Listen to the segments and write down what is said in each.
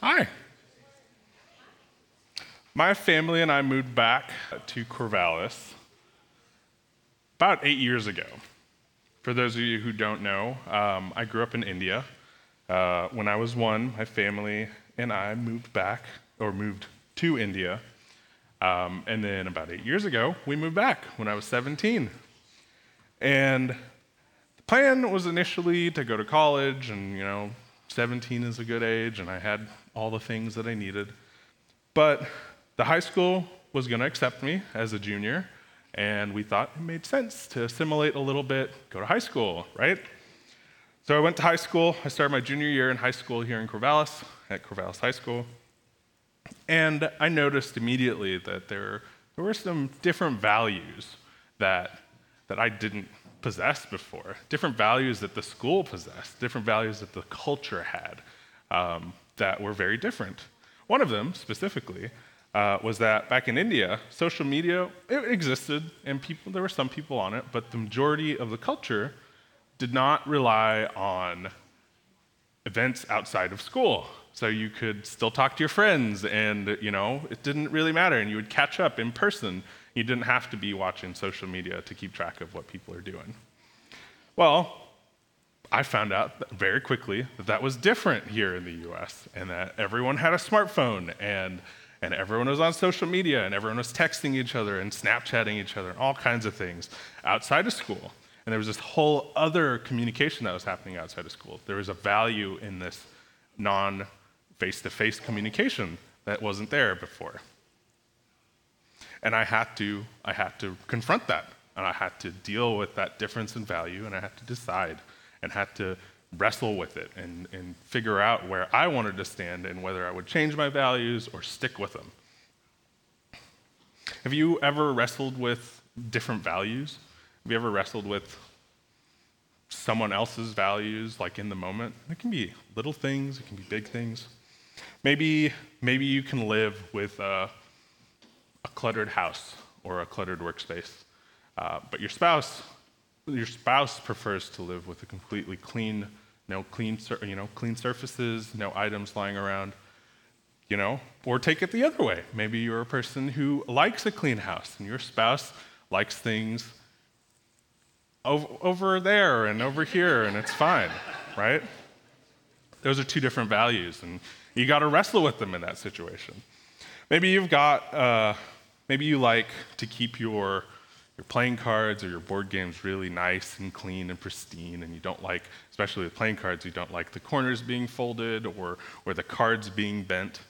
Hi. My family and I moved back to Corvallis about eight years ago. For those of you who don't know, um, I grew up in India. Uh, when I was one, my family and I moved back, or moved to India. Um, and then about eight years ago, we moved back when I was 17. And the plan was initially to go to college, and you know, 17 is a good age, and I had all the things that I needed. But the high school was going to accept me as a junior, and we thought it made sense to assimilate a little bit, go to high school, right? So I went to high school. I started my junior year in high school here in Corvallis, at Corvallis High School. And I noticed immediately that there, there were some different values that, that I didn't possess before, different values that the school possessed, different values that the culture had um, that were very different. One of them, specifically, uh, was that back in India, social media it existed, and people there were some people on it, but the majority of the culture did not rely on events outside of school. So you could still talk to your friends, and you know it didn't really matter, and you would catch up in person. You didn't have to be watching social media to keep track of what people are doing. Well, I found out very quickly that that was different here in the U.S. and that everyone had a smartphone and and everyone was on social media and everyone was texting each other and Snapchatting each other and all kinds of things outside of school. And there was this whole other communication that was happening outside of school. There was a value in this non face to face communication that wasn't there before. And I had to, I had to confront that. And I had to deal with that difference in value and I had to decide and had to wrestle with it and, and figure out where I wanted to stand and whether I would change my values or stick with them. Have you ever wrestled with different values? Have you ever wrestled with someone else's values, like in the moment? It can be little things, it can be big things. Maybe, maybe you can live with a, a cluttered house or a cluttered workspace, uh, but your spouse your spouse prefers to live with a completely clean, no clean, you know, clean surfaces, no items lying around, you know, or take it the other way. Maybe you're a person who likes a clean house, and your spouse likes things over, over there and over here, and it's fine, right? Those are two different values, and you got to wrestle with them in that situation. Maybe you've got, uh, maybe you like to keep your your playing cards or your board games really nice and clean and pristine, and you don't like, especially with playing cards, you don't like the corners being folded or, or the cards being bent.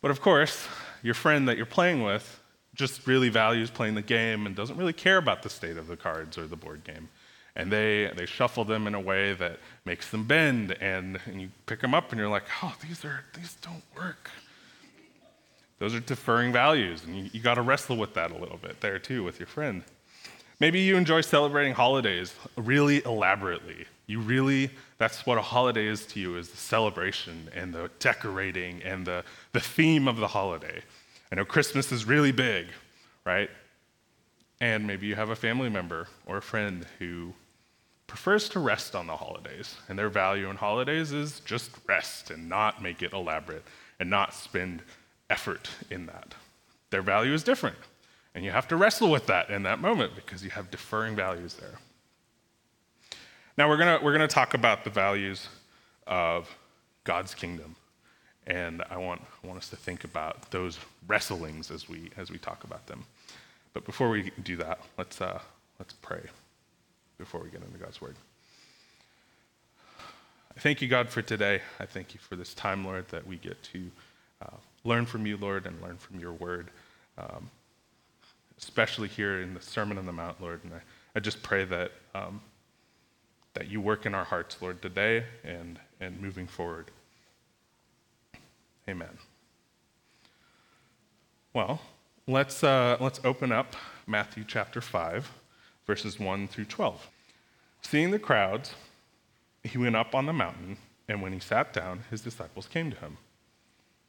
But of course, your friend that you're playing with just really values playing the game and doesn't really care about the state of the cards or the board game. And they, they shuffle them in a way that makes them bend, and, and you pick them up and you're like, oh, these, are, these don't work. Those are deferring values, and you, you got to wrestle with that a little bit there too with your friend. Maybe you enjoy celebrating holidays really elaborately. You really, that's what a holiday is to you, is the celebration and the decorating and the, the theme of the holiday. I know Christmas is really big, right? And maybe you have a family member or a friend who prefers to rest on the holidays, and their value in holidays is just rest and not make it elaborate and not spend effort in that. Their value is different. And you have to wrestle with that in that moment because you have differing values there. Now, we're going we're to talk about the values of God's kingdom. And I want, I want us to think about those wrestlings as we, as we talk about them. But before we do that, let's, uh, let's pray before we get into God's word. I thank you, God, for today. I thank you for this time, Lord, that we get to learn from you, Lord, and learn from your word, um, especially here in the Sermon on the Mount, Lord. And I, I just pray that, um, that you work in our hearts, Lord, today and, and moving forward. Amen. Well, let's, uh, let's open up Matthew chapter 5, verses 1 through 12. Seeing the crowds, he went up on the mountain, and when he sat down, his disciples came to him.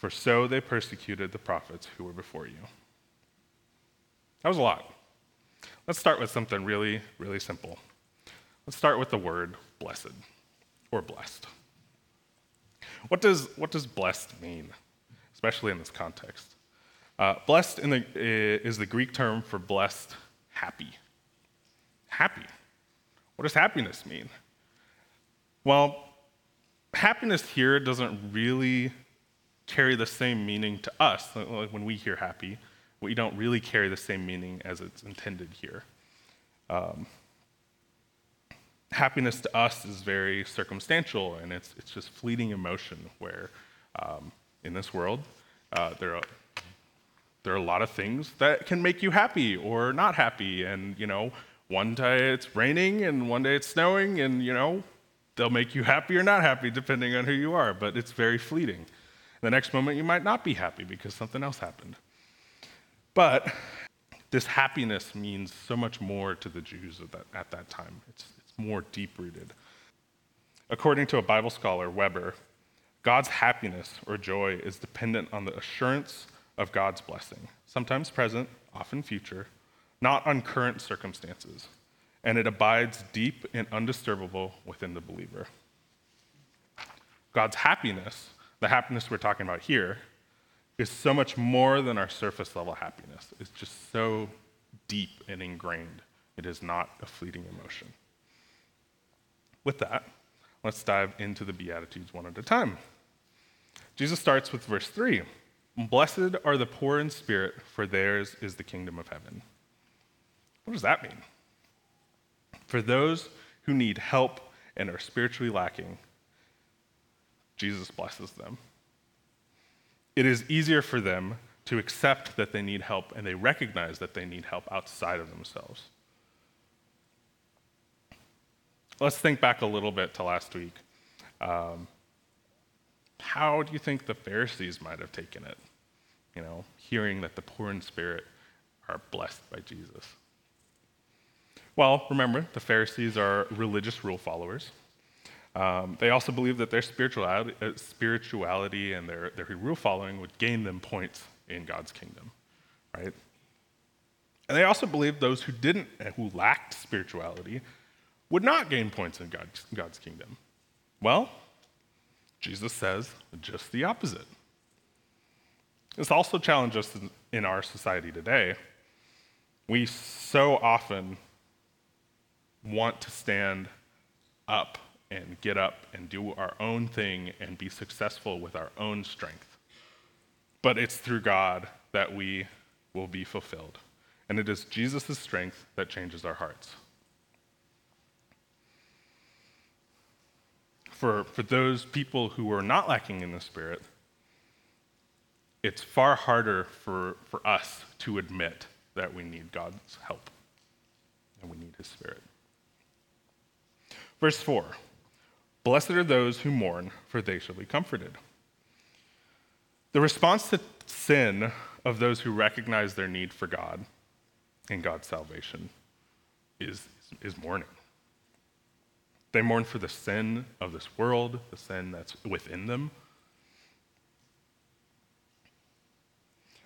For so they persecuted the prophets who were before you. That was a lot. Let's start with something really, really simple. Let's start with the word blessed or blessed. What does, what does blessed mean, especially in this context? Uh, blessed the, is the Greek term for blessed, happy. Happy. What does happiness mean? Well, happiness here doesn't really carry the same meaning to us. Like when we hear happy, we don't really carry the same meaning as it's intended here. Um, happiness to us is very circumstantial and it's, it's just fleeting emotion where um, in this world uh, there, are, there are a lot of things that can make you happy or not happy and you know one day it's raining and one day it's snowing and you know they'll make you happy or not happy depending on who you are but it's very fleeting the next moment you might not be happy because something else happened but this happiness means so much more to the Jews at that, at that time. It's, more deep rooted. According to a Bible scholar, Weber, God's happiness or joy is dependent on the assurance of God's blessing, sometimes present, often future, not on current circumstances, and it abides deep and undisturbable within the believer. God's happiness, the happiness we're talking about here, is so much more than our surface level happiness. It's just so deep and ingrained. It is not a fleeting emotion. With that, let's dive into the Beatitudes one at a time. Jesus starts with verse 3 Blessed are the poor in spirit, for theirs is the kingdom of heaven. What does that mean? For those who need help and are spiritually lacking, Jesus blesses them. It is easier for them to accept that they need help and they recognize that they need help outside of themselves. Let's think back a little bit to last week. Um, how do you think the Pharisees might have taken it? You know, hearing that the poor in spirit are blessed by Jesus. Well, remember, the Pharisees are religious rule followers. Um, they also believe that their spirituality, uh, spirituality and their, their rule following would gain them points in God's kingdom, right? And they also believed those who didn't, who lacked spirituality, would not gain points in God's, God's kingdom. Well, Jesus says just the opposite. This also challenges us in our society today. We so often want to stand up and get up and do our own thing and be successful with our own strength. But it's through God that we will be fulfilled. And it is Jesus' strength that changes our hearts. for, for those people who are not lacking in the Spirit, it's far harder for, for us to admit that we need God's help and we need His Spirit. Verse 4 Blessed are those who mourn, for they shall be comforted. The response to sin of those who recognize their need for God and God's salvation is, is mourning. They mourn for the sin of this world, the sin that's within them.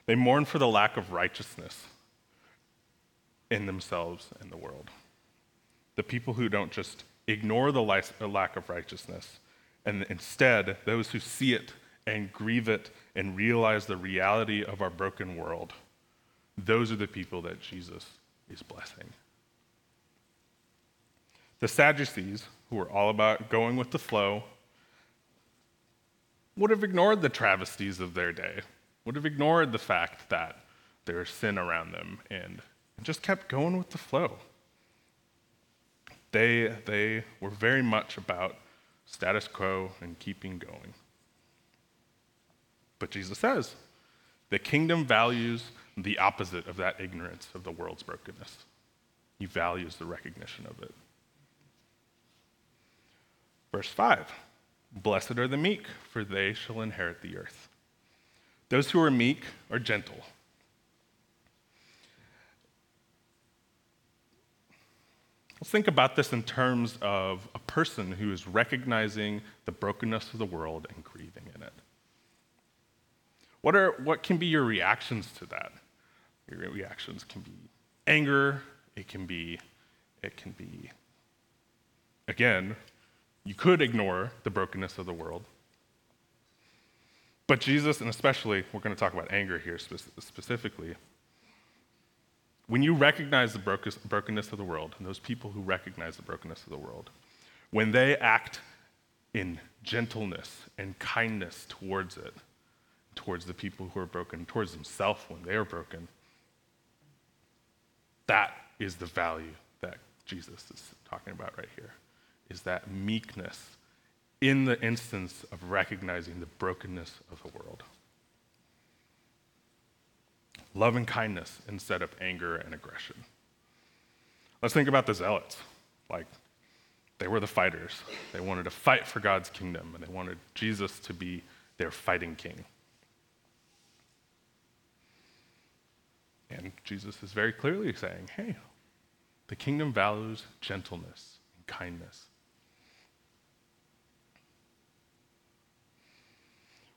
They mourn for the lack of righteousness in themselves and the world. The people who don't just ignore the lack of righteousness, and instead, those who see it and grieve it and realize the reality of our broken world, those are the people that Jesus is blessing. The Sadducees, who were all about going with the flow, would have ignored the travesties of their day, would have ignored the fact that there is sin around them, and just kept going with the flow. They, they were very much about status quo and keeping going. But Jesus says the kingdom values the opposite of that ignorance of the world's brokenness. He values the recognition of it. Verse 5 Blessed are the meek, for they shall inherit the earth. Those who are meek are gentle. Let's think about this in terms of a person who is recognizing the brokenness of the world and grieving in it. What, are, what can be your reactions to that? Your reactions can be anger, it can be, it can be, again, you could ignore the brokenness of the world. But Jesus, and especially, we're going to talk about anger here specifically. When you recognize the brokenness of the world, and those people who recognize the brokenness of the world, when they act in gentleness and kindness towards it, towards the people who are broken, towards themselves when they are broken, that is the value that Jesus is talking about right here is that meekness in the instance of recognizing the brokenness of the world. Love and kindness instead of anger and aggression. Let's think about the zealots. Like, they were the fighters. They wanted to fight for God's kingdom, and they wanted Jesus to be their fighting king. And Jesus is very clearly saying, hey, the kingdom values gentleness and kindness.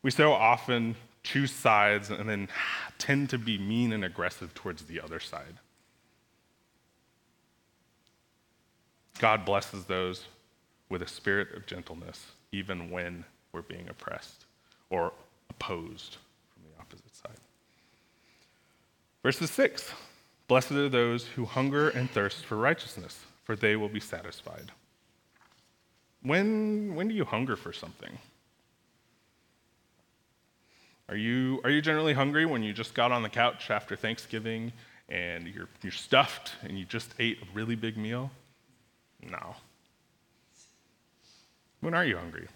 We so often choose sides and then tend to be mean and aggressive towards the other side. God blesses those with a spirit of gentleness, even when we're being oppressed or opposed from the opposite side. Verses 6 Blessed are those who hunger and thirst for righteousness, for they will be satisfied. When, when do you hunger for something? Are you, are you generally hungry when you just got on the couch after Thanksgiving and you're, you're stuffed and you just ate a really big meal? No. When are you hungry?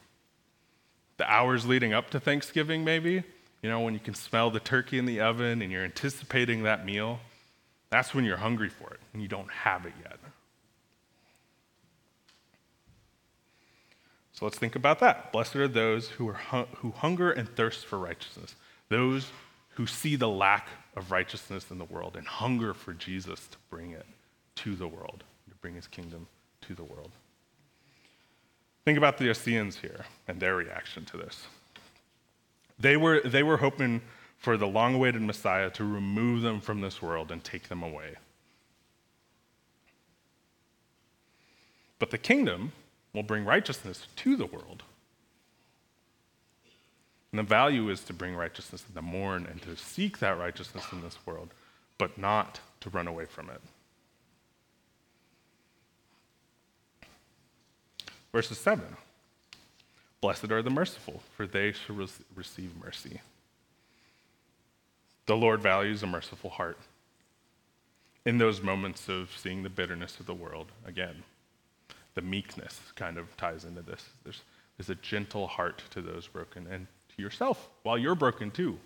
The hours leading up to Thanksgiving, maybe? You know, when you can smell the turkey in the oven and you're anticipating that meal? That's when you're hungry for it and you don't have it yet. So let's think about that. Blessed are those who, are who hunger and thirst for righteousness, those who see the lack of righteousness in the world and hunger for Jesus to bring it to the world, to bring his kingdom to the world. Think about the Essenes here and their reaction to this. They were, they were hoping for the long awaited Messiah to remove them from this world and take them away. But the kingdom will bring righteousness to the world. And the value is to bring righteousness in the mourn and to seek that righteousness in this world, but not to run away from it. Verses 7 Blessed are the merciful, for they shall re- receive mercy. The Lord values a merciful heart. In those moments of seeing the bitterness of the world, again, the meekness kind of ties into this. There's, there's a gentle heart to those broken and to yourself while you're broken too.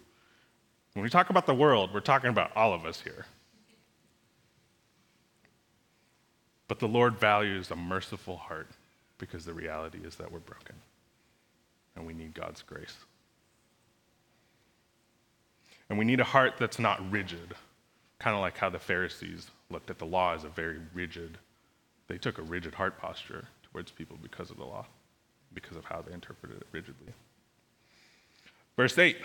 When we talk about the world, we're talking about all of us here. But the Lord values a merciful heart because the reality is that we're broken and we need God's grace. And we need a heart that's not rigid, kind of like how the Pharisees looked at the law as a very rigid they took a rigid heart posture towards people because of the law, because of how they interpreted it rigidly. Verse 8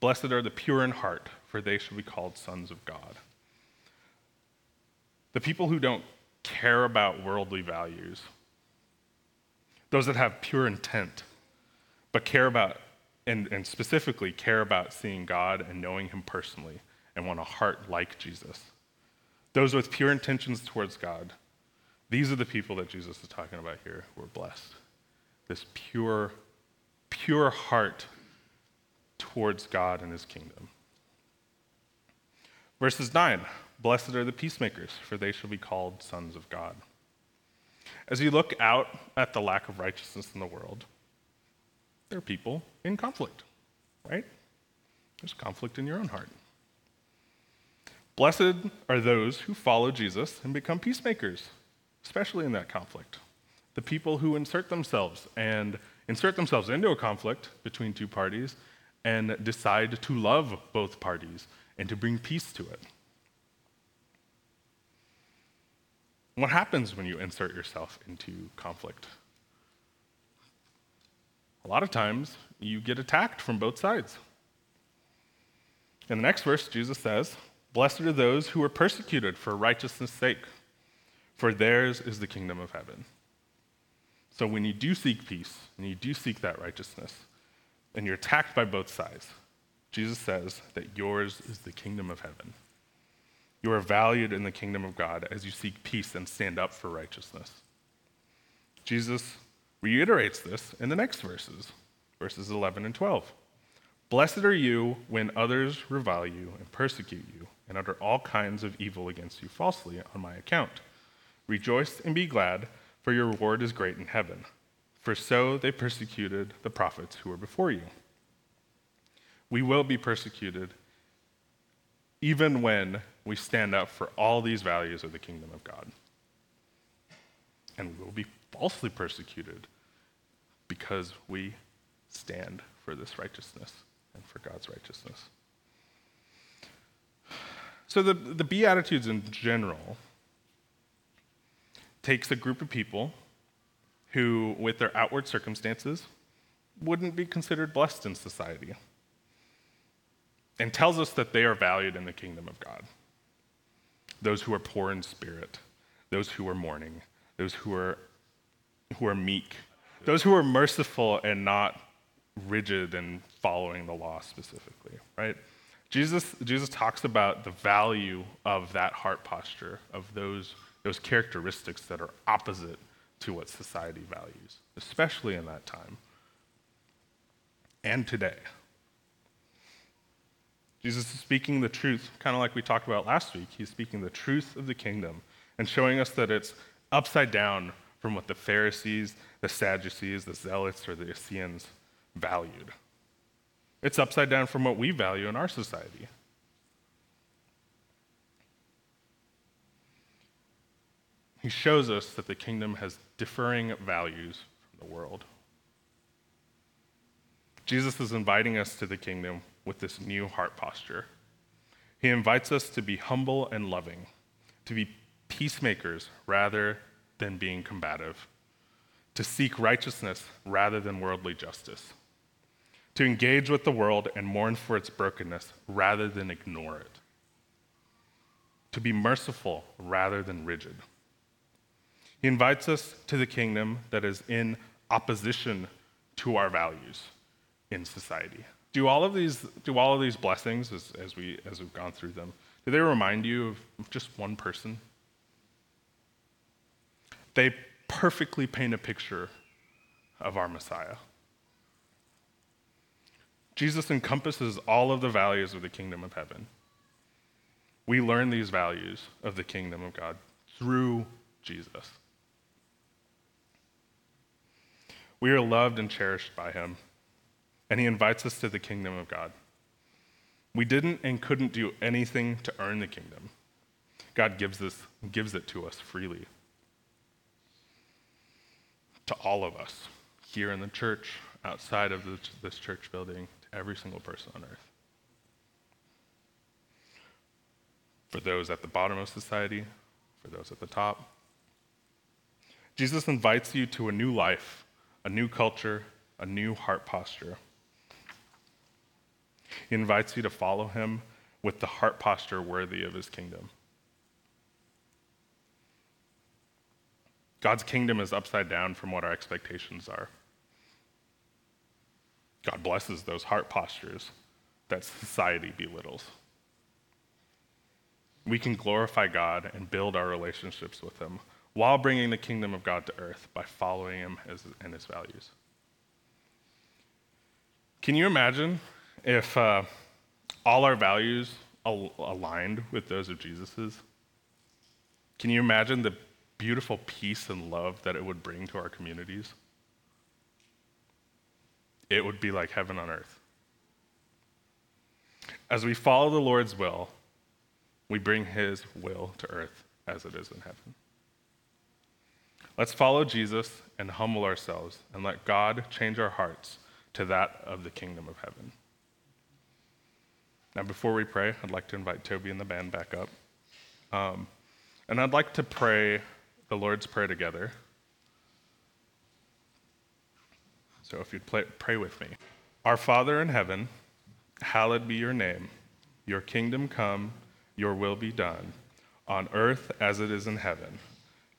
Blessed are the pure in heart, for they shall be called sons of God. The people who don't care about worldly values, those that have pure intent, but care about, and, and specifically care about seeing God and knowing Him personally and want a heart like Jesus. Those with pure intentions towards God, these are the people that Jesus is talking about here who are blessed. This pure, pure heart towards God and his kingdom. Verses 9 Blessed are the peacemakers, for they shall be called sons of God. As you look out at the lack of righteousness in the world, there are people in conflict, right? There's conflict in your own heart. Blessed are those who follow Jesus and become peacemakers, especially in that conflict. The people who insert themselves and insert themselves into a conflict between two parties and decide to love both parties and to bring peace to it. What happens when you insert yourself into conflict? A lot of times, you get attacked from both sides. In the next verse, Jesus says, Blessed are those who are persecuted for righteousness' sake, for theirs is the kingdom of heaven. So when you do seek peace, and you do seek that righteousness, and you're attacked by both sides, Jesus says that yours is the kingdom of heaven. You are valued in the kingdom of God as you seek peace and stand up for righteousness. Jesus reiterates this in the next verses, verses 11 and 12. Blessed are you when others revile you and persecute you and utter all kinds of evil against you falsely on my account. Rejoice and be glad, for your reward is great in heaven. For so they persecuted the prophets who were before you. We will be persecuted even when we stand up for all these values of the kingdom of God. And we will be falsely persecuted because we stand for this righteousness and for God's righteousness. So the, the Beatitudes in general takes a group of people who, with their outward circumstances, wouldn't be considered blessed in society and tells us that they are valued in the kingdom of God. Those who are poor in spirit, those who are mourning, those who are, who are meek, those who are merciful and not rigid in following the law specifically, right? Jesus, Jesus talks about the value of that heart posture, of those, those characteristics that are opposite to what society values, especially in that time and today. Jesus is speaking the truth, kind of like we talked about last week. He's speaking the truth of the kingdom and showing us that it's upside down from what the Pharisees, the Sadducees, the Zealots, or the Essenes valued. It's upside down from what we value in our society. He shows us that the kingdom has differing values from the world. Jesus is inviting us to the kingdom with this new heart posture. He invites us to be humble and loving, to be peacemakers rather than being combative, to seek righteousness rather than worldly justice, to engage with the world and mourn for its brokenness rather than ignore it, to be merciful rather than rigid. He invites us to the kingdom that is in opposition to our values in society. Do all of these, do all of these blessings, as, as, we, as we've gone through them, do they remind you of just one person? They perfectly paint a picture of our Messiah. Jesus encompasses all of the values of the kingdom of heaven. We learn these values of the kingdom of God through Jesus. We are loved and cherished by him and he invites us to the kingdom of God. We didn't and couldn't do anything to earn the kingdom. God gives, this, gives it to us freely. To all of us, here in the church, outside of this, church building, to every single person on earth. For those at the bottom of society, for those at the top. Jesus invites you to a new life, a new culture, a new heart posture. He invites you to follow him with the heart posture worthy of his kingdom. God's kingdom is upside down from what our expectations are. God blesses those heart postures that society belittles. We can glorify God and build our relationships with Him while bringing the kingdom of God to earth by following Him and His values. Can you imagine if uh, all our values al- aligned with those of Jesus's? Can you imagine the beautiful peace and love that it would bring to our communities? It would be like heaven on earth. As we follow the Lord's will, we bring his will to earth as it is in heaven. Let's follow Jesus and humble ourselves and let God change our hearts to that of the kingdom of heaven. Now, before we pray, I'd like to invite Toby and the band back up. Um, and I'd like to pray the Lord's Prayer together. So if you'd play, pray with me. Our Father in heaven, hallowed be your name. Your kingdom come, your will be done, on earth as it is in heaven.